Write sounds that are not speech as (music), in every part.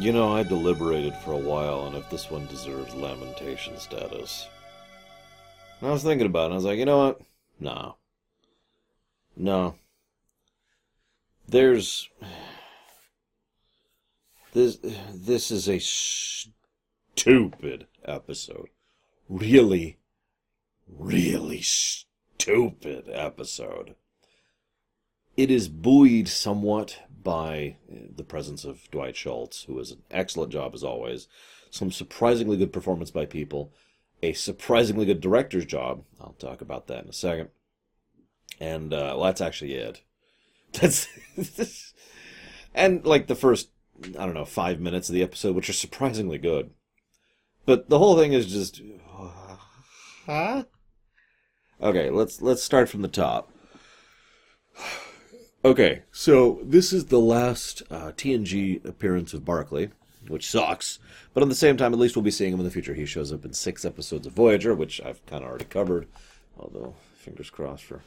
You know, I deliberated for a while on if this one deserves lamentation status. And I was thinking about it, I was like, you know what? Nah. No. There's. This, this is a stupid episode. Really, really stupid episode. It is buoyed somewhat by the presence of Dwight Schultz, who is an excellent job as always, some surprisingly good performance by people, a surprisingly good director's job. I'll talk about that in a second. And uh, well, that's actually it. (laughs) That's and like the first I don't know five minutes of the episode, which are surprisingly good. But the whole thing is just (sighs) huh. Okay, let's let's start from the top. Okay, so this is the last uh, TNG appearance of Barclay, which sucks. But at the same time, at least we'll be seeing him in the future. He shows up in six episodes of Voyager, which I've kind of already covered. Although, fingers crossed for.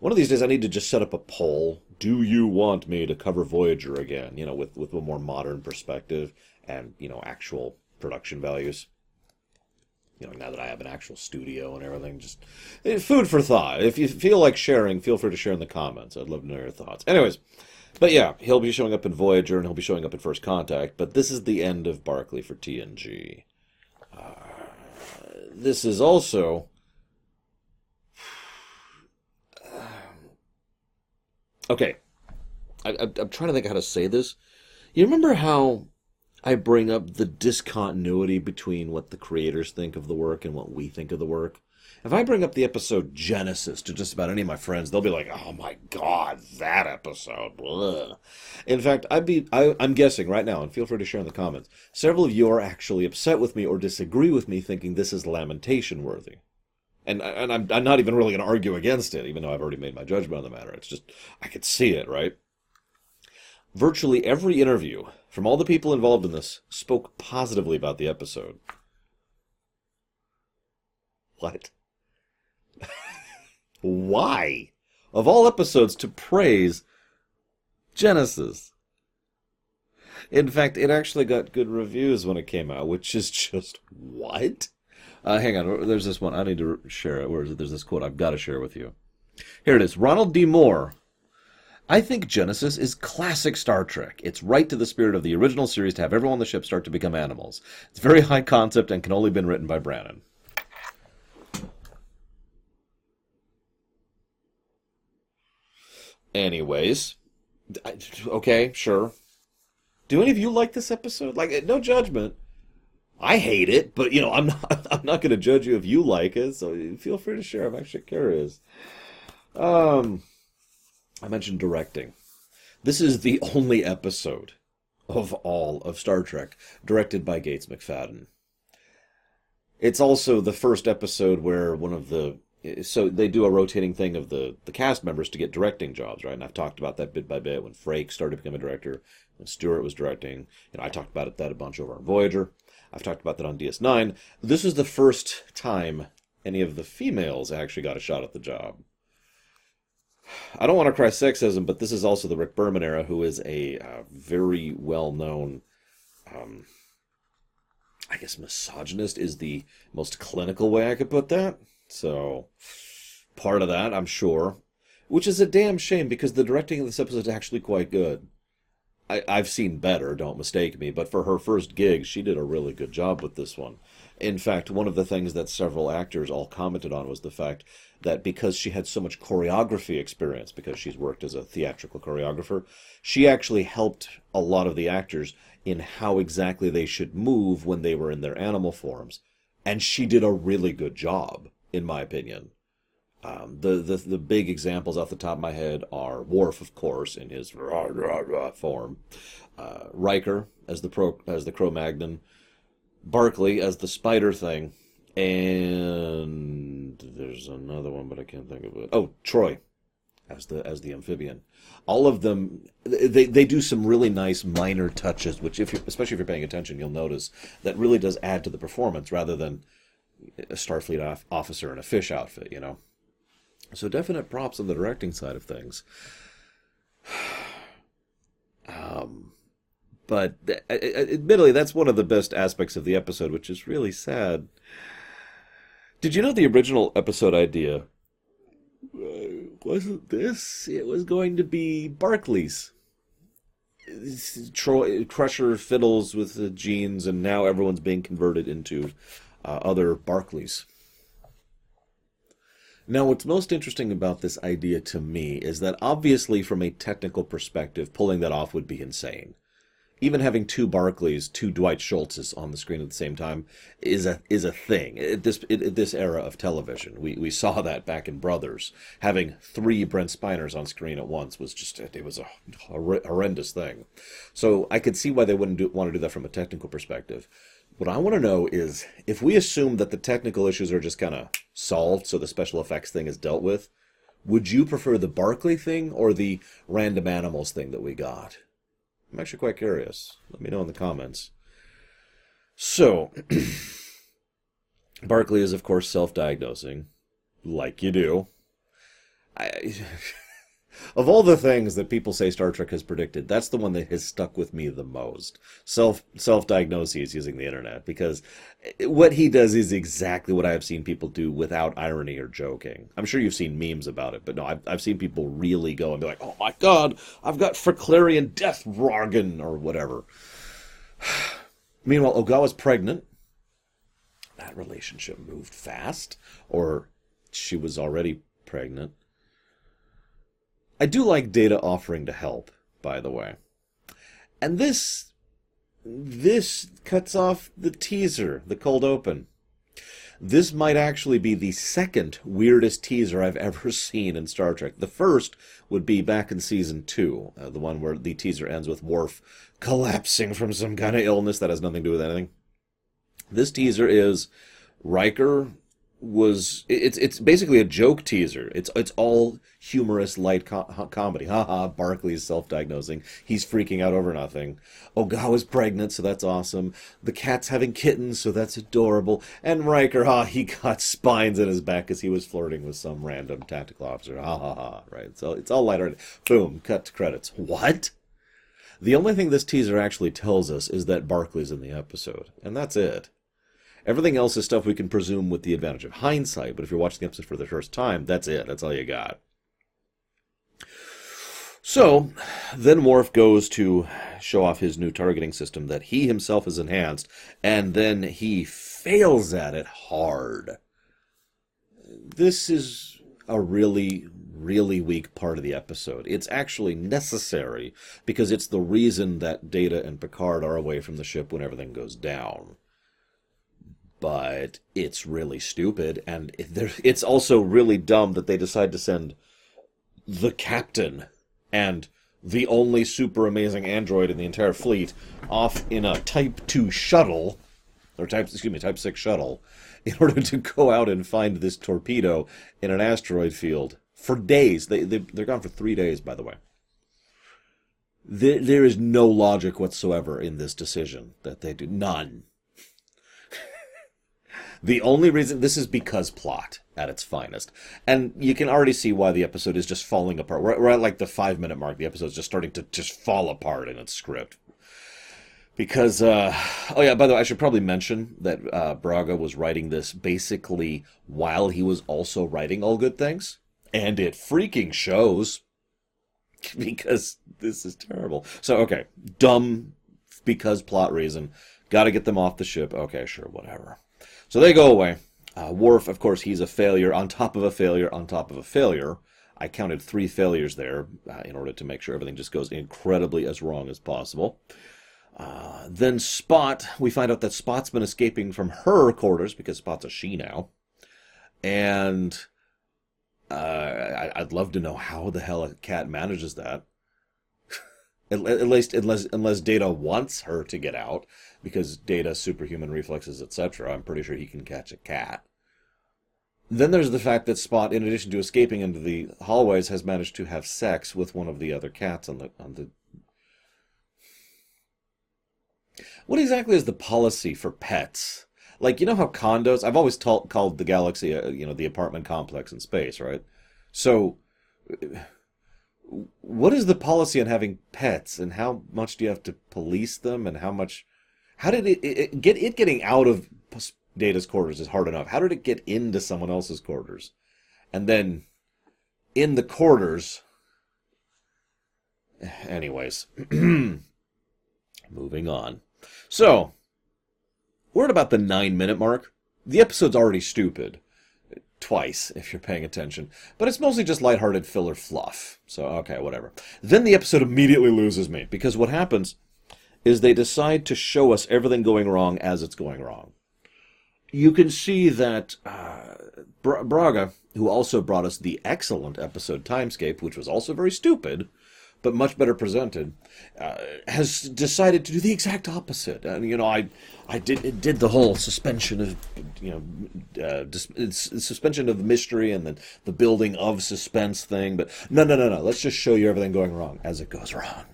One of these days, I need to just set up a poll. Do you want me to cover Voyager again? You know, with, with a more modern perspective and, you know, actual production values you know, now that I have an actual studio and everything, just eh, food for thought. If you feel like sharing, feel free to share in the comments. I'd love to know your thoughts. Anyways, but yeah, he'll be showing up in Voyager and he'll be showing up in First Contact. But this is the end of Barclay for TNG. Uh, this is also. (sighs) Okay, I, I'm trying to think how to say this. You remember how I bring up the discontinuity between what the creators think of the work and what we think of the work. If I bring up the episode Genesis to just about any of my friends, they'll be like, "Oh my god, that episode!" Blah. In fact, I'd be I, I'm guessing right now, and feel free to share in the comments. Several of you are actually upset with me or disagree with me, thinking this is lamentation worthy. And and I'm I'm not even really going to argue against it, even though I've already made my judgment on the matter. It's just I could see it, right? Virtually every interview from all the people involved in this spoke positively about the episode. What? (laughs) Why? Of all episodes to praise Genesis. In fact, it actually got good reviews when it came out, which is just what? Uh, hang on, there's this one. I need to share it. Where is it? There's this quote I've got to share with you. Here it is. Ronald D. Moore I think Genesis is classic Star Trek. It's right to the spirit of the original series to have everyone on the ship start to become animals. It's very high concept and can only have been written by Brannon. Anyways, okay, sure. Do any of you like this episode? Like, no judgment. I hate it, but you know, I'm not. (laughs) I'm not going to judge you if you like it. So feel free to share. I'm actually curious. Um. I mentioned directing. This is the only episode of all of Star Trek directed by Gates McFadden. It's also the first episode where one of the so they do a rotating thing of the the cast members to get directing jobs, right? And I've talked about that bit by bit when Frakes started to become a director, when Stewart was directing. You know, I talked about it that a bunch over on Voyager. I've talked about that on DS9. This is the first time any of the females actually got a shot at the job. I don't want to cry sexism, but this is also the Rick Berman era, who is a uh, very well known, um, I guess, misogynist is the most clinical way I could put that. So, part of that, I'm sure. Which is a damn shame because the directing of this episode is actually quite good. I, I've seen better, don't mistake me, but for her first gig, she did a really good job with this one. In fact, one of the things that several actors all commented on was the fact that because she had so much choreography experience, because she's worked as a theatrical choreographer, she actually helped a lot of the actors in how exactly they should move when they were in their animal forms. And she did a really good job, in my opinion. Um, the, the the big examples off the top of my head are Worf, of course, in his rah, rah, rah form, uh, Riker as the pro as the Cro-Magnon, Barclay as the spider thing, and there's another one, but I can't think of it. Oh, Troi as the as the amphibian. All of them, they they do some really nice minor touches, which if especially if you're paying attention, you'll notice that really does add to the performance rather than a Starfleet officer in a fish outfit, you know. So definite props on the directing side of things. (sighs) Um, but uh, admittedly, that's one of the best aspects of the episode, which is really sad. Did you know the original episode idea uh, wasn't this? It was going to be Barclays. Troi, Crusher fiddles with the genes, and now everyone's being converted into uh, other Barclays. Now, what's most interesting about this idea to me is that obviously, from a technical perspective, pulling that off would be insane even having two Barclays, two Dwight Schultzes on the screen at the same time is a is a thing. At this at this era of television, we we saw that back in Brothers. Having three Brent Spiners on screen at once was just it was a horrendous thing. So I could see why they wouldn't do, want to do that from a technical perspective. What I want to know is if we assume that the technical issues are just kind of solved, so the special effects thing is dealt with. Would you prefer the Barclay thing or the random animals thing that we got? I'm actually quite curious. Let me know in the comments. So, (clears throat) Barclay is, of course, self diagnosing, like you do. I, of all the things that people say Star Trek has predicted, that's the one that has stuck with me the most. Self self diagnoses using the internet because what he does is exactly what I have seen people do without irony or joking. I'm sure you've seen memes about it, but no, I've, I've seen people really go and be like, "Oh my god, I've got Fracklerian death Roggen or whatever." (sighs) Meanwhile, Ogawa's pregnant. That relationship moved fast, or she was already pregnant. I do like Data offering to help, by the way. And this this cuts off the teaser, the cold open. This might actually be the second weirdest teaser I've (laughs) ever seen in Star Trek. The first would be back in season two, uh, the one where the teaser ends with Worf (laughs) collapsing from some kind of illness that has nothing to do with anything. This teaser is Riker was it's it's basically a joke teaser. It's it's all humorous light co- comedy. Haha, Barclay's self-diagnosing. He's freaking out over nothing. Oh, Ogawa's pregnant, so that's awesome. The cat's having kittens, so that's adorable. And Riker, ha, he got (laughs) spines in his back because he was flirting with some random tactical officer. Ha ha ha. Right. So it's all lighthearted. Boom. Cut to credits. What? The only thing this teaser actually tells us is that Barclay's in the episode, and that's it. Everything else is stuff we can presume with the advantage of hindsight, but if you're watching the episode for the first time, that's it. That's all you got. So, then Worf goes to show off his new targeting system that he himself has enhanced, and then he fails at it hard. This is a really, really weak part of the episode. It's actually necessary because it's the reason that Data and Picard are away from the ship when everything goes down but it's really stupid and it's also really dumb that they decide to send the captain and the only super amazing android in the entire fleet off in a type 2 shuttle or type excuse me type 6 shuttle (laughs) in order to go out and find this torpedo in an asteroid field for days. They, they they're gone for 3 days by the way. There, there is no logic whatsoever in this decision that they do none the only reason this is because plot at its finest, and you can already see why the episode is just falling apart. We're, we're at like the five minute mark. The episode's just starting to just fall apart in its script. Because, uh, oh yeah, by the way, I should probably mention that uh, Braga was writing this basically while he was also writing All Good Things. And it freaking shows (laughs) because this is terrible. So, okay, dumb because plot reason. Got to get them off the ship. Okay, sure, whatever. So they go away. Uh, Worf, of course, he's a failure on top of a failure on top of a failure. I counted three failures there uh, in order to make sure everything just goes incredibly as wrong as possible. Uh, then Spot, we find out that Spot's been escaping from her quarters because Spot's a she now. And uh, I, would love to know how the hell a cat manages that. (laughs) at, at, least unless unless Data wants her to get out because Data, superhuman reflexes, etc. I'm pretty sure he can catch a cat. Then there's the fact that Spot, in addition to escaping into the hallways, has managed to have sex with one of the other cats on the on the. What exactly is the policy for pets? Like you know how condos? I've always ta- called the galaxy, uh, you know, the apartment complex in space, right? So what is the policy on having pets, and how much do you have to police them, and how much? How did it, it get it getting out of Data's quarters is hard enough. How did it get into someone else's quarters, and then in the quarters? Eh, anyways, (clears throat) moving on. So, we're at about the nine minute mark. The episode's already stupid. Twice, if you're paying attention. But it's mostly just lighthearted filler fluff. So, okay, whatever. Then the episode immediately loses me, because what happens is they decide to show us everything going wrong as it's going wrong. You can see that uh, Braga, who also brought us the excellent episode Timescape, which was also very stupid, but much better presented, uh, has decided to do the exact opposite. And you know, I, I did did the whole suspension of, you know, uh, dis- suspension of the mystery and the the building of suspense thing. But no, no, no, no. Let's just show you everything going wrong as it goes wrong.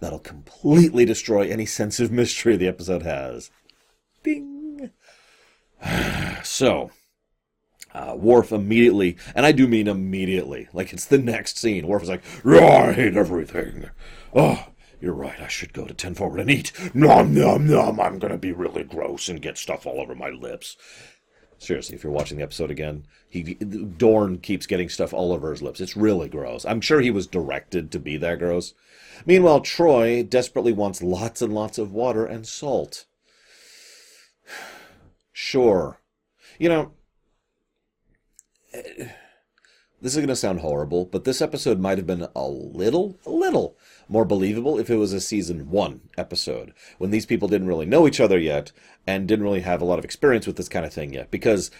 That'll completely destroy any sense of mystery the episode has. Bing. so, uh, Worf immediately, and I do mean immediately, like it's the next scene. Worf is like, I hate everything. Oh, you're right, I should go to 10 forward and eat. Nom, nom, nom, I'm gonna be really gross and get stuff all over my lips. Seriously, if you're watching the episode again, he Dorn keeps getting stuff all over his lips. It's really gross. I'm sure he was directed to be that gross. Meanwhile, Troi desperately wants lots and lots of water and salt. Sure. You know, eh, this is going to sound horrible, but this episode might have been a little, a little more believable if it was a season one episode, when these people didn't really know each other yet and didn't really have a lot of experience with this kind of thing yet. Because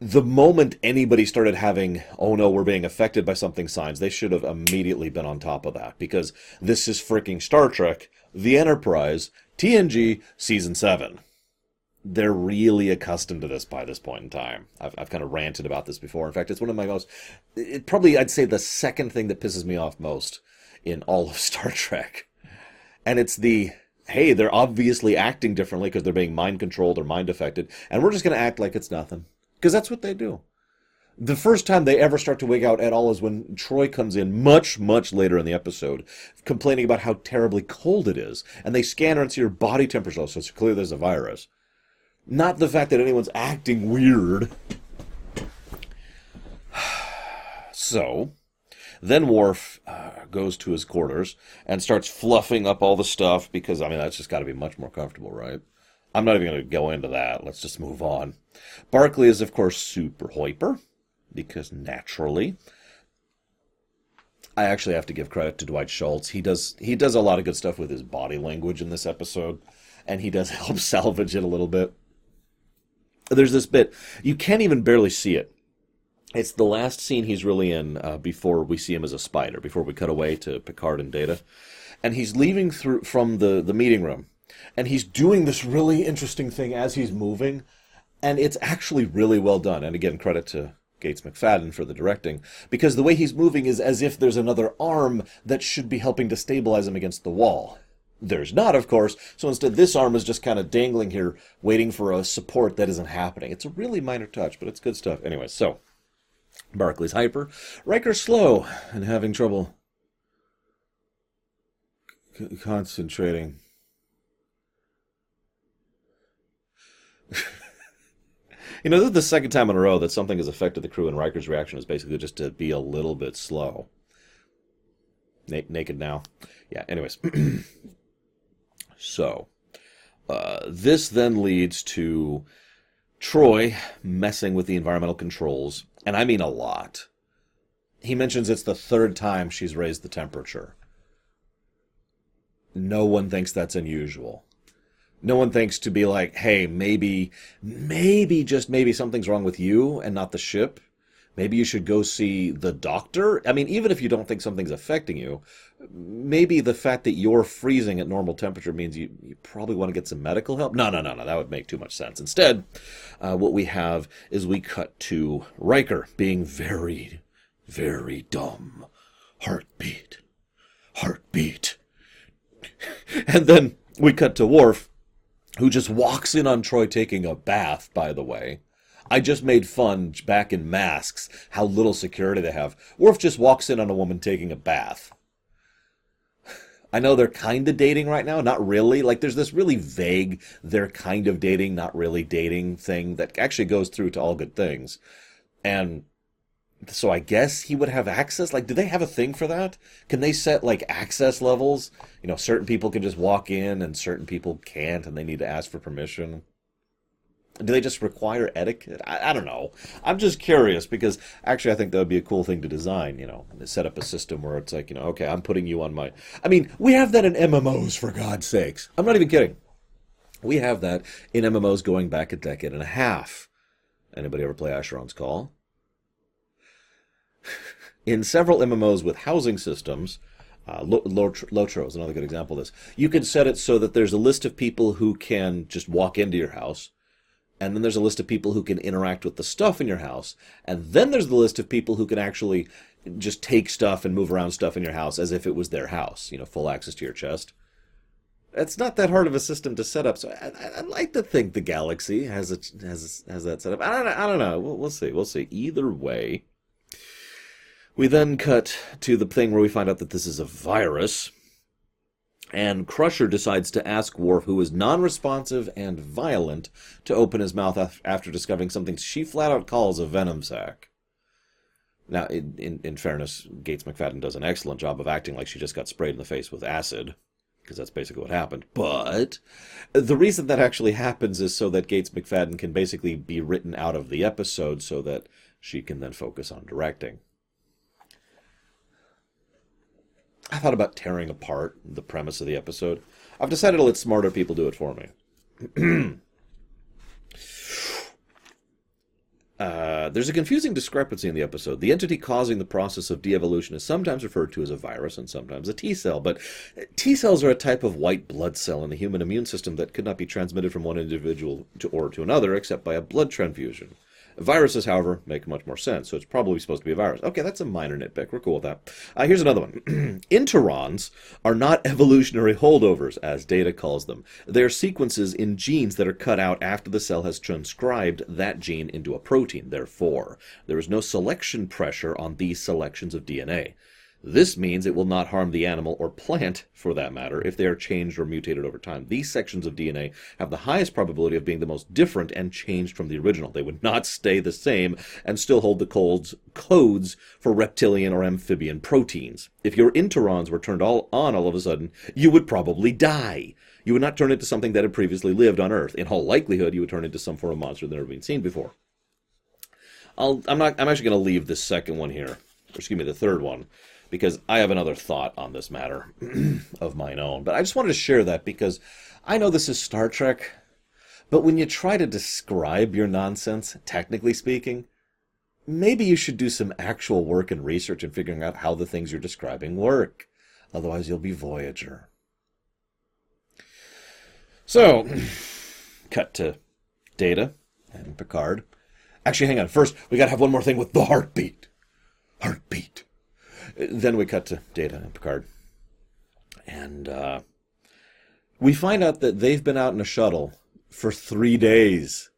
the moment anybody started having, oh no, we're being affected by something signs, they should have immediately been on top of that. Because this is freaking Star Trek, The Enterprise, TNG, Season 7 they're really accustomed to this by this point in time. I've, I've kind of ranted about this before. In fact, it's one of my most, it, probably I'd say the second thing that pisses me off most in all of (laughs) Star Trek. And it's the, hey, they're obviously acting differently because they're being mind controlled or mind affected, and we're just going to act like it's nothing. Because that's what they do. The first time they ever start to wig out at all is when Troi comes in much, much later in the episode, complaining about how terribly cold it is. And they scan her and see her body temperature, so it's clear there's a virus. Not the fact that anyone's acting weird. (sighs) So, then Worf uh, goes to his quarters and starts fluffing up all the stuff because, I mean, that's just got to be much more comfortable, right? I'm not even going to go into that. Let's just move on. Barclay is, of course, super hyper because naturally. I actually have to give credit to Dwight Schultz. He does he does a lot of good stuff with his body language in this episode, and he does (laughs) help salvage it a little bit there's this bit you can't even barely see it. It's the last scene he's really in uh, before we see him as a spider. Before we cut away to Picard and Data, and he's leaving through from the the meeting room, and he's doing this really interesting thing as he's moving, and it's actually really well done. And again, credit to Gates McFadden for the directing, because the way he's moving is as if there's another arm that should be helping to stabilize him against the wall. There's not, of course, so instead this arm is just kind of dangling here, waiting for a support that isn't happening. It's a really minor touch, but it's good stuff. Anyway, so Barclay's hyper, Riker's slow and having trouble c- concentrating. You know, this is the second time in a row that something has affected the crew, and Riker's reaction is basically just to be a little bit slow. Na- naked now. Yeah, anyways. (clears throat) So, uh, this then leads to Troi messing with the environmental controls, and I mean a lot. He mentions it's the third time she's raised the temperature. No one thinks that's unusual. No one thinks to be like, hey, maybe, maybe, just maybe something's wrong with you and not the ship. Maybe you should go see the doctor. I mean, even if you don't think something's affecting you, maybe the fact that you're freezing at normal temperature means you, you probably want to get some medical help. No, no, no, no. That would make too much sense. Instead, uh, what we have is we cut to Riker being very, very dumb. Heartbeat. Heartbeat. (laughs) and then we cut to Worf, who just walks in on Troi taking a bath, by the way. I just made fun back in masks how little security they have. Worf just walks in on a woman taking a bath. I know they're kind of dating right now, not really. Like there's this really vague they're kind of dating, not really dating thing that actually goes through to all good things. And so I guess he would have access. Like, do they have a thing for that? Can they set like access levels? You know, certain people can just walk in and certain people can't and they need to ask for permission. Do they just require etiquette? I, I, don't know. I'm just curious because actually I think that would be a cool thing to design. You know, set up a system where it's like, you know, okay, I'm putting you on my. I mean, we have that in MMOs for God's sakes. I'm not even kidding. We have that in MMOs going back a decade and a half. Anybody ever play Asheron's Call? In several MMOs with housing systems, uh, Lotro is another good example of this. You can set it so that there's a list of people who can just walk into your house and then there's a list of people who can interact with the stuff in your house, and then there's the list of people who can actually just take stuff and move around stuff in your house as if it was their house, you know, full access to your chest. It's not that hard of a system to set up, so I, would like to think the Galaxy has a, has has that set up. I don't. I don't know. We'll, we'll see. We'll see. Either way, we then cut to the thing where we find out that this is a virus and Crusher decides to ask Worf, who is non responsive and violent, to open his mouth af- after discovering something she flat out calls a venom sac. Now, in, in, in, fairness, Gates McFadden does an excellent job of acting like she just got sprayed in the face with acid, because that's basically what happened. But the reason that actually happens is so that Gates McFadden can basically be written out of the episode so that she can then focus on directing. I thought about tearing apart the premise of the episode. I've decided to let smarter people do it for me. (clears throat) Uh, there's a confusing discrepancy in the episode. The entity causing the process of de-evolution is sometimes referred to as a virus and sometimes a T cell, but T cells are a type of white blood cell in the human immune system that could not be transmitted from one individual to, or to another except by a blood transfusion. Viruses, however, make much more sense, so it's probably supposed to be a virus. Okay, that's a minor nitpick. We're cool with that. Uh, here's another one. (clears throat) Interons are not (laughs) evolutionary holdovers, as Data calls them. They're sequences in genes that are cut out after the cell has transcribed that gene into a protein. Therefore, there is no selection pressure on these selections of DNA. This means it will not harm the animal or plant, for that matter, if they are changed or mutated over time. These sections of DNA have the highest probability of being the most different and changed from the original. They would not stay the same and still hold the codes, codes for reptilian or amphibian proteins. If your interons were turned all on all of a sudden, you would probably die. You would not turn into something that had previously lived on Earth. In all likelihood, you would turn into some form of monster that had never been seen before. I'll, I'm not. I'm actually going to leave this second one here. Or excuse me, the third one because I have another thought on this matter (clears throat) of mine own. But I just wanted to share that because I know this is Star Trek, but when you try to describe your nonsense, technically speaking, maybe you should do some actual work and research in figuring out how the things you're describing work. Otherwise, you'll be Voyager. So, (clears throat) cut to Data and Picard. Actually, hang on. First, we gotta have one more thing with the heartbeat. Heartbeat. Then we cut to Data and Picard. And uh, we find out that they've been out in a shuttle for three days.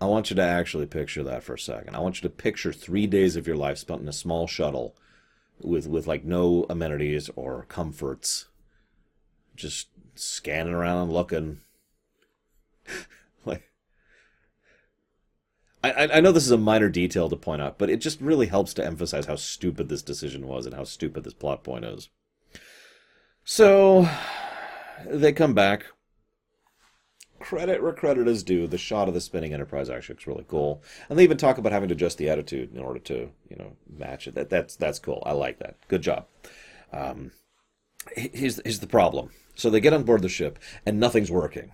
I want you to actually picture that for a second. I want you to picture three days of your life spent in a small shuttle with, with like no amenities or comforts. Just scanning around and looking. (laughs) I, I know this is a minor detail to point out, but it just really helps to emphasize how stupid this decision was and how stupid this plot point is. So, they come back. Credit where credit is due. The shot of the spinning Enterprise actually looks really cool, and they even talk about having to adjust the attitude in order to, you know, match it. That that's that's cool. I like that. Good job. Um, here's here's the problem. So they get on board the ship, and nothing's working.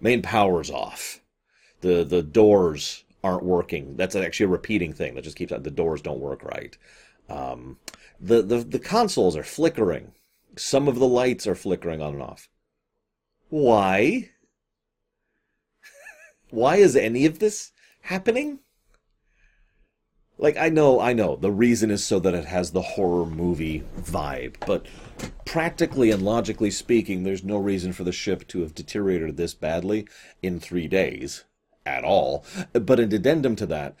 Main power's off the the doors aren't working. That's actually a repeating thing that just keeps the doors don't work right. Um, the, the the consoles are flickering. Some of the lights are flickering on and off. Why? (laughs) Why is any of this happening? Like I know, I know, the reason is so that it has the horror movie vibe, but practically and logically speaking, there's no reason for the ship to have deteriorated this badly in three days at all. But an addendum to that,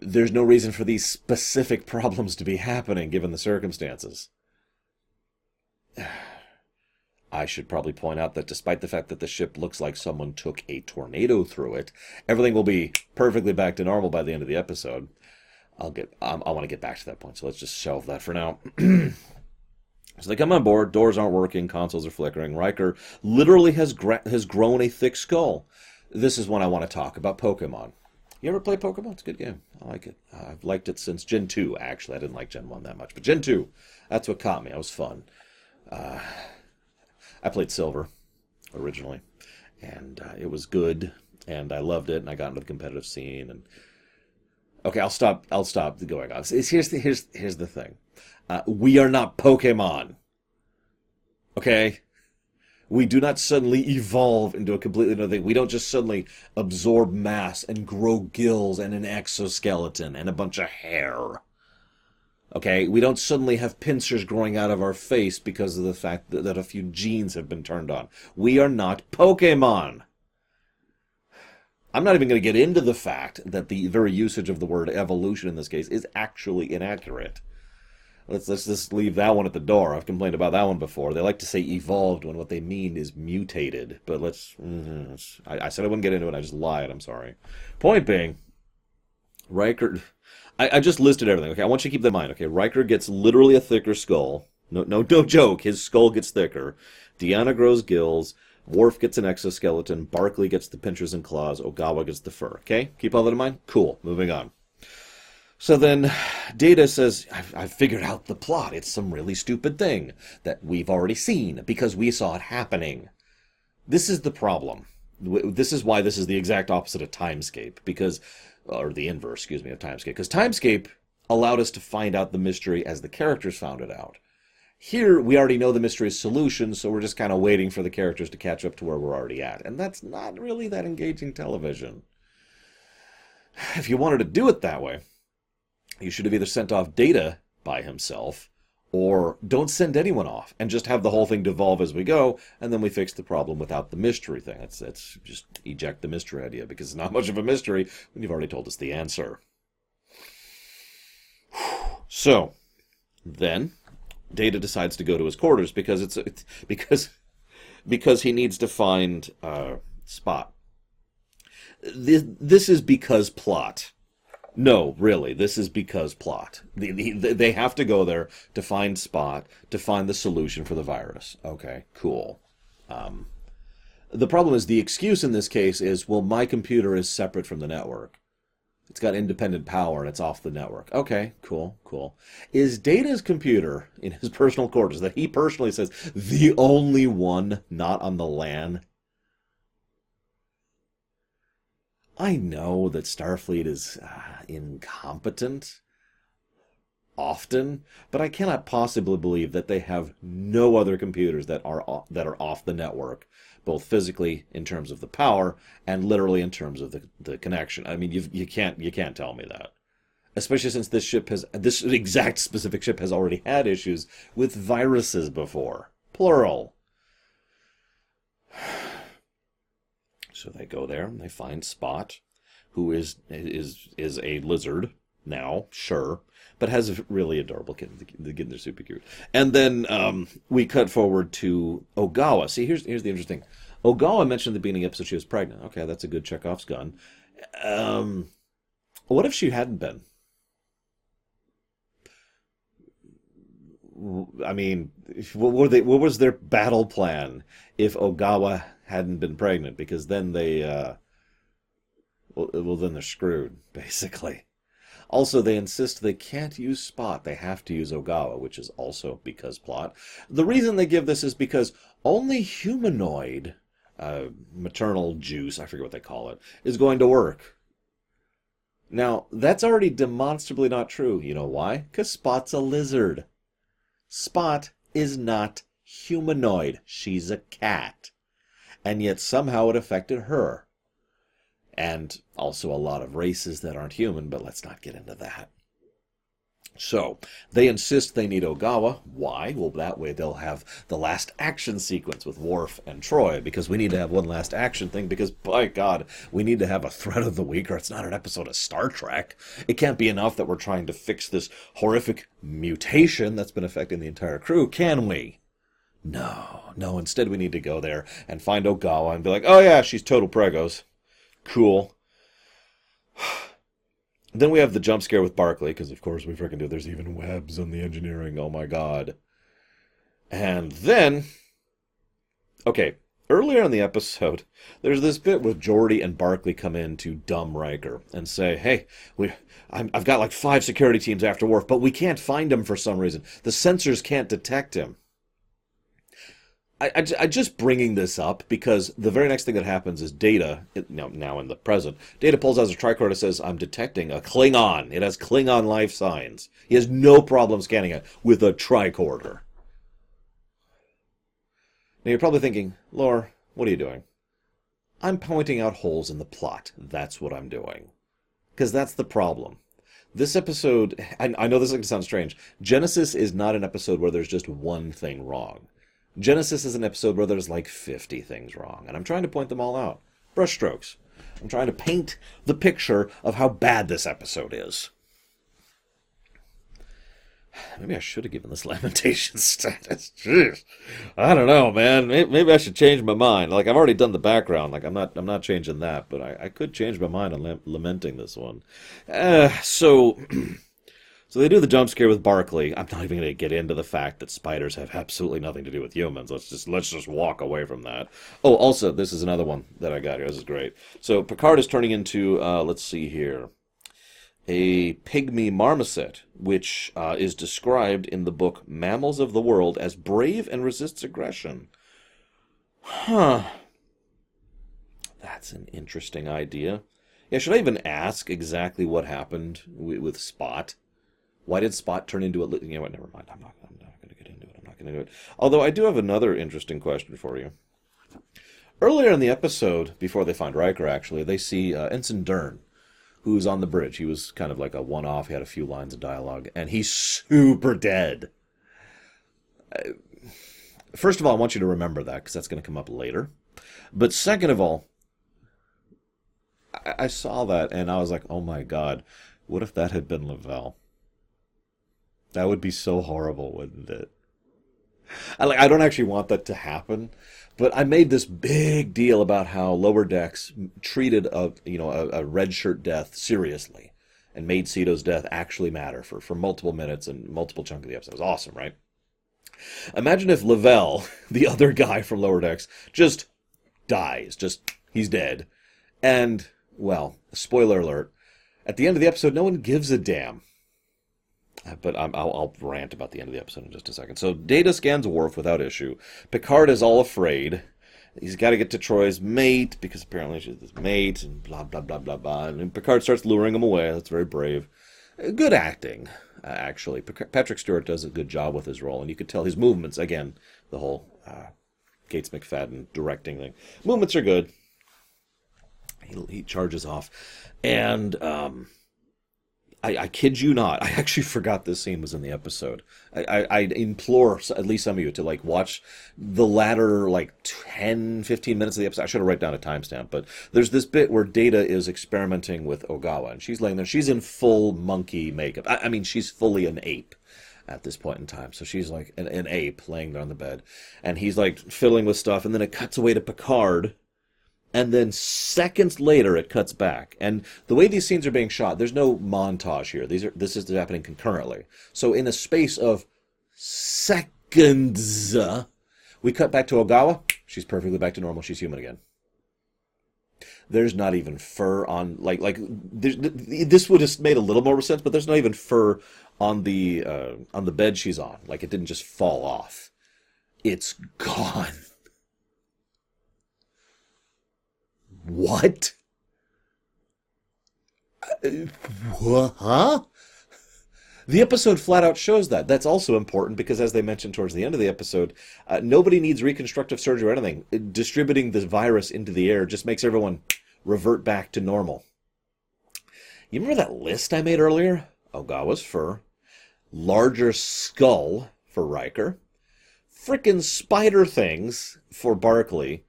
there's no reason for these specific problems to be happening given the circumstances. (sighs) I should probably point out that despite the fact that the ship looks like someone took a tornado through it, everything will be perfectly back to normal by the end of the episode. I'll get. Um, I want to get back to that point, so let's just shelve that for now. (clears throat) so they come on board. Doors aren't working. Consoles are flickering. Riker literally has gra- has grown a thick skull. This is when I want to talk about Pokemon. You ever play Pokemon? It's a good game. I like it. I've liked it since Gen 2, actually. I didn't like Gen 1 that much. But Gen 2, that's what caught me. It was fun. Uh, I played Silver originally, and uh, it was good, and I loved it, and I got into the competitive scene. And okay, I'll stop. I'll stop going on. Here's the here's here's the thing. Uh, we are not Pokemon. Okay, we do not suddenly evolve into a completely another thing. We don't just suddenly absorb mass and grow gills and an exoskeleton and a bunch of hair. Okay, we don't suddenly have pincers growing out of our face because of the fact that, that a few genes have been turned on. We are not Pokemon. I'm not even going to get into the fact that the very usage of the word evolution in this case is actually inaccurate. Let's let's just leave that one at the door. I've complained about that one before. They like to say evolved when what they mean is mutated. But let's. Mm-hmm, I, I said I wouldn't get into it. I just lied. I'm sorry. Point being, Riker I, I just listed everything. Okay, I want you to keep that in mind. Okay, Riker gets literally a thicker skull. No, no, no joke. His skull gets thicker. Deanna grows gills. Worf gets an exoskeleton. Barclay gets the pinchers and claws. Ogawa gets the fur. Okay, keep all that in mind. Cool. Moving on. So then, Data says, I've, I've, figured out the plot. It's some really stupid thing that we've already seen because we saw it happening. This is the problem. This is why this is the exact opposite of Timescape because or the inverse, excuse me, of Timescape. Because Timescape allowed us to find out the mystery as the characters found it out. Here, we already know the mystery's solution, so we're just kind of waiting for the characters to catch up to where we're already at. And that's not really that engaging television. (sighs) If you wanted to do it that way, you should have either sent off data by himself or don't send anyone off and just have the whole thing devolve as we go and then we fix the problem without the mystery thing. That's that's just eject the mystery idea because it's not (laughs) much of a mystery when you've already told us the answer. (sighs) So then data decides to go to his quarters because it's, it's (laughs) because because he needs to find uh, spot. This, this is because plot no, really, this is because plot. The, the, they have to go there to find Spot, to find the solution for the virus. Okay, cool. Um, the problem is the excuse in this case is, well, my computer is separate from the network. It's got independent power and it's off the network. Okay, cool, cool. Is Data's computer in his (laughs) personal quarters that he personally says the only one not on the LAN I know that Starfleet is uh, incompetent often, but I cannot possibly believe that they have no other computers that are off, that are off the network, both physically in terms of the power and literally in terms of the, the connection. I mean, you you can't you can't tell me that, especially since this ship has this exact specific ship has already had issues with viruses before, plural. So they go there and they find Spot, who is is is a lizard now, sure, but has a really adorable kid. The, kids are super cute. And then um, we cut forward to Ogawa. See, here's here's the interesting. Ogawa mentioned at the beginning of the episode she was pregnant. Okay, that's a good Chekhov's gun. Um, what if she hadn't been? I mean, what were they? What was their battle plan if Ogawa hadn't been pregnant because then they uh, well, well then they're screwed (laughs) basically. Also they insist they can't use spot. They have to use ogawa which is also because plot. The reason they give this is because only humanoid uh, maternal juice i forget what they call it is going to work. Now that's already demonstrably not true. You know why? Because spot's a lizard. Spot is not humanoid. She's a cat and yet somehow it affected her. And also a lot of races that aren't human, but let's not get into that. So, they insist they need Ogawa. Why? Well, that way they'll have the last action sequence with Worf and Troi because we need to have one last action thing, because by God, we need to have a threat of the week, or it's not an episode of Star Trek. It can't be enough that we're trying to fix this horrific mutation that's been affecting the entire crew, can we? No, no, instead we need to go there and find Ogawa and be like, oh yeah, she's total pregos. Cool. (sighs) Then we have the jump scare with Barclay, because of course we freaking do. There's even webs on the engineering. Oh my god. And then, okay, earlier in the episode, there's this bit where Geordi and Barclay come in to dumb Riker and say, "Hey, we, i have got like five security teams after Worf, but we can't find him for some reason. The sensors can't detect him." I, I, I, just bringing this up because the very next thing that happens is Data, now, now in the present, Data pulls out his tricorder says, I'm detecting a Klingon. It has Klingon life signs. He has no problem scanning it with a tricorder. Now you're probably thinking, Lore, what are you doing? I'm pointing out holes in the plot. That's what I'm doing. Because that's the problem. This episode, I know this is going to sound strange. Genesis is not an episode where there's just one thing wrong. Genesis is an episode where there's like 50 things wrong, and I'm trying to point them all out. Brushstrokes. I'm trying to paint the picture of how bad this episode is. Maybe I should have given this (laughs) lamentation status. Jeez. I don't know, man. Maybe I should change my mind. Like I've already done the background. Like I'm not. I'm not changing that, but I, I could change my mind on lamenting this one. Uh, so. (clears throat) So they do the jump scare with Barclay. I'm not even going to get into the fact that spiders have absolutely nothing to do with humans. Let's just let's just walk away from that. Oh, also, this is another one that I got here. This is great. So Picard is turning into uh, let's see here, a pygmy marmoset, which uh, is described in the book Mammals of the World as brave and resists aggression. Huh. That's an interesting idea. Yeah, should I even ask exactly what happened with Spot? Why did Spot turn into a? You know what? Never mind. I'm not. I'm not going to get into it. I'm not going to do it. Although I do have another interesting question for you. Earlier in the episode, before they find Riker, actually, they see uh, Ensign Dern, who's on the bridge. He was kind of like a one-off. He had a few lines of dialogue, and he's super dead. Uh, first of all, I want you to remember that because that's going to come up later. But second of all, I, I saw that and I was like, oh my god, what if that had been Lavelle? That would be so horrible, wouldn't it? I like I don't actually want that to happen, but I made this big deal about how Lower Decks treated a you know a, a red shirt death seriously, and made Sito's death actually matter for for multiple minutes and multiple chunk of the episode. It was awesome, right? Imagine if Lavelle, (laughs) the other guy from Lower Decks, just dies, just he's dead, and well, spoiler alert, at the end of the episode, no one gives a damn but i will I'll rant about the end of the episode in just a second. So Data scans Worf without issue. Picard is all afraid. He's got to get to Troi's mate because apparently she's his mate and blah blah blah blah blah. And Picard starts luring him away. That's very brave. Good acting, uh, actually. Patrick Stewart does a good job with his role, and you could tell his movements. Again, the whole uh, Gates McFadden directing thing. Movements are good. He, he charges off, and um, I, I, kid you not. (laughs) I actually forgot this scene was in the episode. I, I, I, implore at least some of you to like watch the latter like 10, 15 minutes of the episode. I should have write down a timestamp, but there's this bit where Data is experimenting with Ogawa, and she's laying there. She's in full monkey makeup. I, I mean, she's fully an ape at this point in time. So she's like an, an ape laying there on the bed, and he's like fiddling with stuff, and then it cuts away to Picard and then seconds later it cuts back. And the way these scenes are being shot, there's no montage here. These are this is happening concurrently. So in a space of seconds, we cut back to Ogawa. She's perfectly back to normal. She's human again. There's not even fur on like like this would have made a little more sense, but there's not even fur on the uh, on the bed she's on. Like it didn't just fall off. It's gone. What? What? Huh? The episode flat out shows that. That's also important because, as they mentioned towards the end of the episode, uh, nobody needs reconstructive surgery or anything. Uh, distributing the virus into the air just makes everyone revert back to normal. You remember that list I made earlier? Ogawa's fur, larger skull for Riker, frickin' spider things for Barclay,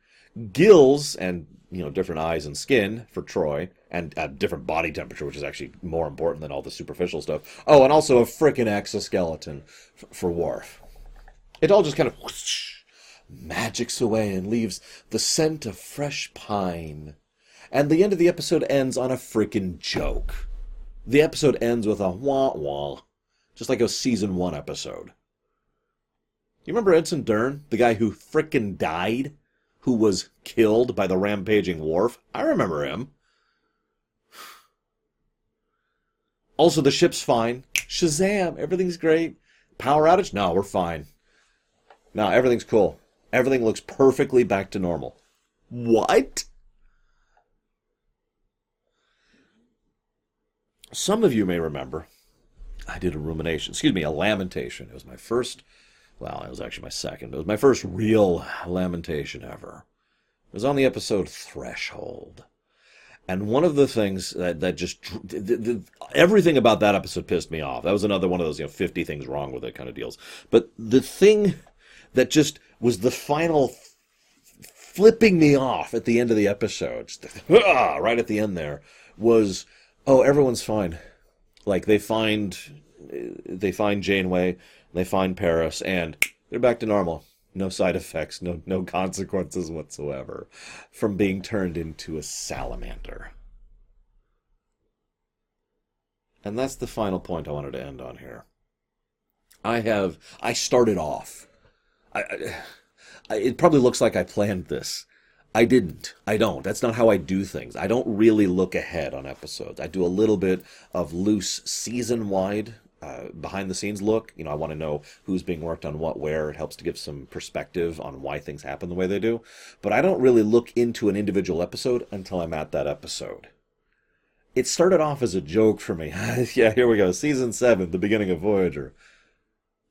gills and you know different eyes and skin for Troi, and a different body temperature, which is actually more important than all the superficial stuff. Oh, and also a freaking exoskeleton f- for Worf. It all just kind of whoosh, magics away and leaves the scent of fresh pine. And the end of the episode ends on a freaking joke. The episode ends with a wah wah, just like a season one episode. You remember Ensign Dern, the guy who frickin' died, who was killed by the rampaging Worf. I remember him. Also, the ship's fine. Shazam! Everything's great. Power outage? No, we're fine. No, everything's cool. Everything looks perfectly back to normal. What? Some of you may remember I did a rumination, excuse me, a lamentation. It was my first, well, it was actually my second, but it was my first real lamentation ever. It was on the episode Threshold. And one of the things that, that just everything about that episode pissed me off. That was another one of those you know 50 things wrong with it kind of deals. But the thing that just was the final flipping me off at the end of the episode, just, (laughs) ah, right at the end there, was oh everyone's fine. Like they find they find Janeway, they find Paris, and they're back to normal no side effects, no no (laughs) consequences whatsoever from being turned into a salamander. And that's the final point I wanted to end on here. I have I started off. I, I, it probably looks like I planned this. I didn't. I don't. That's not how I do things. I don't really look ahead on episodes. I do a little bit of loose season wide uh, behind the scenes look. You know, I want to know who's being worked on what where. It helps to give some perspective on why things happen the way they do. But I don't really look into an individual episode until I'm at that episode. It started off as a joke for me. (laughs) yeah, here we go. Season 7, the beginning of Voyager.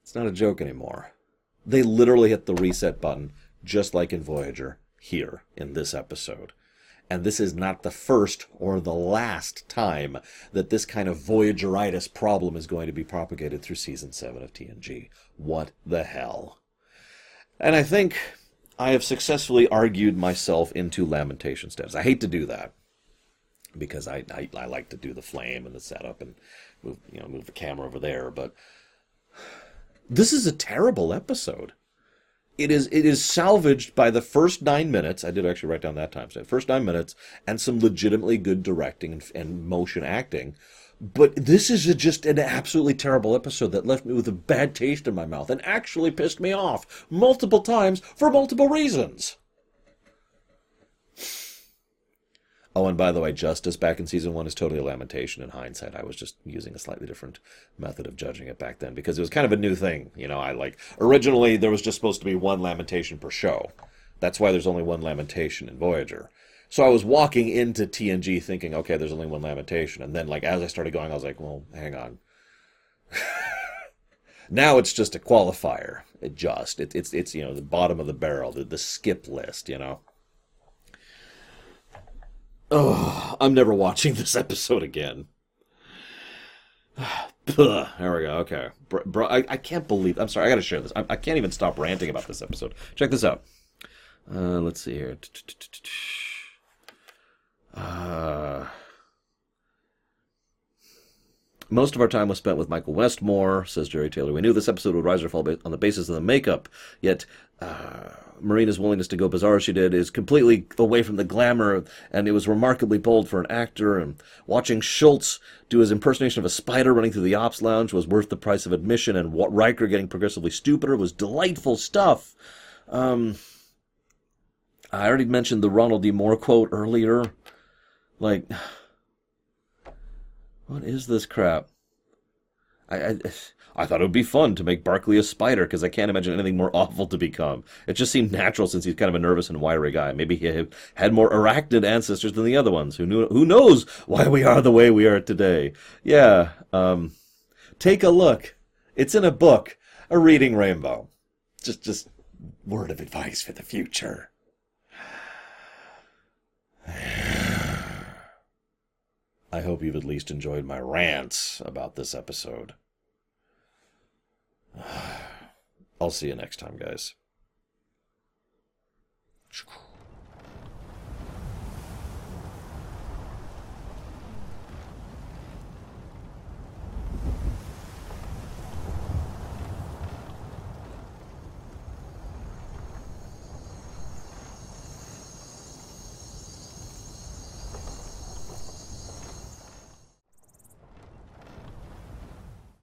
It's not a joke anymore. They literally hit the reset button, just like in Voyager, here in this episode and this is not the first or the last time that this kind of Voyageritis problem is going to be propagated through season 7 of TNG. What the hell? And I think I have successfully argued myself into lamentation status. I hate to do that because I, I, I like to do the flame and the setup and move you know move the camera over there, but this is a terrible episode it is it is salvaged by the first nine minutes. I did actually write down that time stamp. First nine minutes and some legitimately good directing and, and motion acting. But this is a, just an absolutely terrible episode that left me with a bad taste in my mouth and actually pissed me off multiple times for multiple reasons. Oh, and by the way, Justice back in season one is totally a lamentation in hindsight. I was just using a slightly different method of judging it back then because it was kind of a new thing. You know, I like originally there was just supposed to be one lamentation per show. That's why there's only one lamentation in Voyager. So I was walking into TNG thinking, okay, there's only one lamentation, and then like as I started going, I was like, well, hang on. (laughs) now it's just a qualifier. It just it, it's it's you know the bottom of the barrel, the, the skip list, you know. Oh, I'm never watching (laughs) this episode again. (sighs) there we go. Okay, bro, bro I, I, can't believe. I'm sorry. I got to share this. I, I, can't even stop ranting about this episode. Check this out. Uh, let's see here. Uh, most of our time was spent with Michael Westmore, says Jeri Taylor. We knew this episode would rise or fall on the basis of the makeup, yet uh, Marina's willingness to go bizarre as she did is completely away from the glamour, and it was remarkably bold for an actor. And watching Schultz do his impersonation of a spider running through the ops lounge was worth the price of admission, and what Riker getting progressively stupider was delightful stuff. Um, I already mentioned the Ronald D. Moore quote earlier. Like, (sighs) what is this crap? I, I, I thought it would be fun to make Barclay a spider because I can't imagine anything more (laughs) awful to become. It just seemed natural since he's kind of a nervous and wiry guy. Maybe he had more arachnid ancestors than the other ones. Who knew? Who knows why we are the way we are today? Yeah. Um, take a look. It's in a book. A reading rainbow. Just, just word of advice for the future. I hope you've at least enjoyed my rants about this episode. (sighs) I'll see you next time, guys.